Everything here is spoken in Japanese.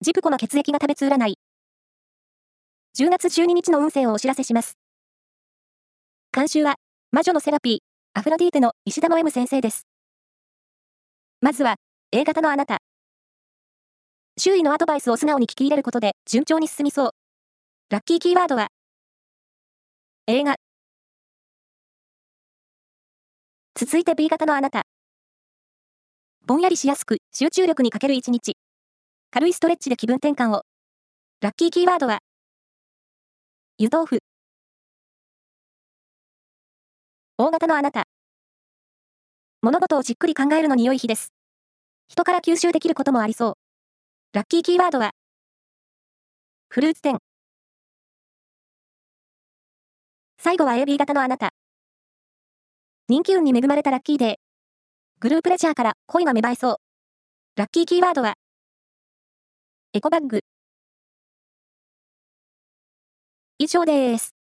ジプコの血液が食べつ占い。10月12日の運勢をお知らせします。監修は、魔女のセラピー、アフロディーテの石田の M 先生です。まずは、A 型のあなた。周囲のアドバイスを素直に聞き入れることで順調に進みそう。ラッキーキーワードは、映画。続いて B 型のあなた。ぼんやりしやすく集中力に欠ける一日。軽いストレッチで気分転換を。ラッキーキーワードは、湯豆腐。大型のあなた。物事をじっくり考えるのに良い日です。人から吸収できることもありそう。ラッキーキーワードは、フルーツ店。最後は AB 型のあなた。人気運に恵まれたラッキーデー。グループレジャーから恋が芽生えそう。ラッキーキーワードは、エコバッグ。以上です。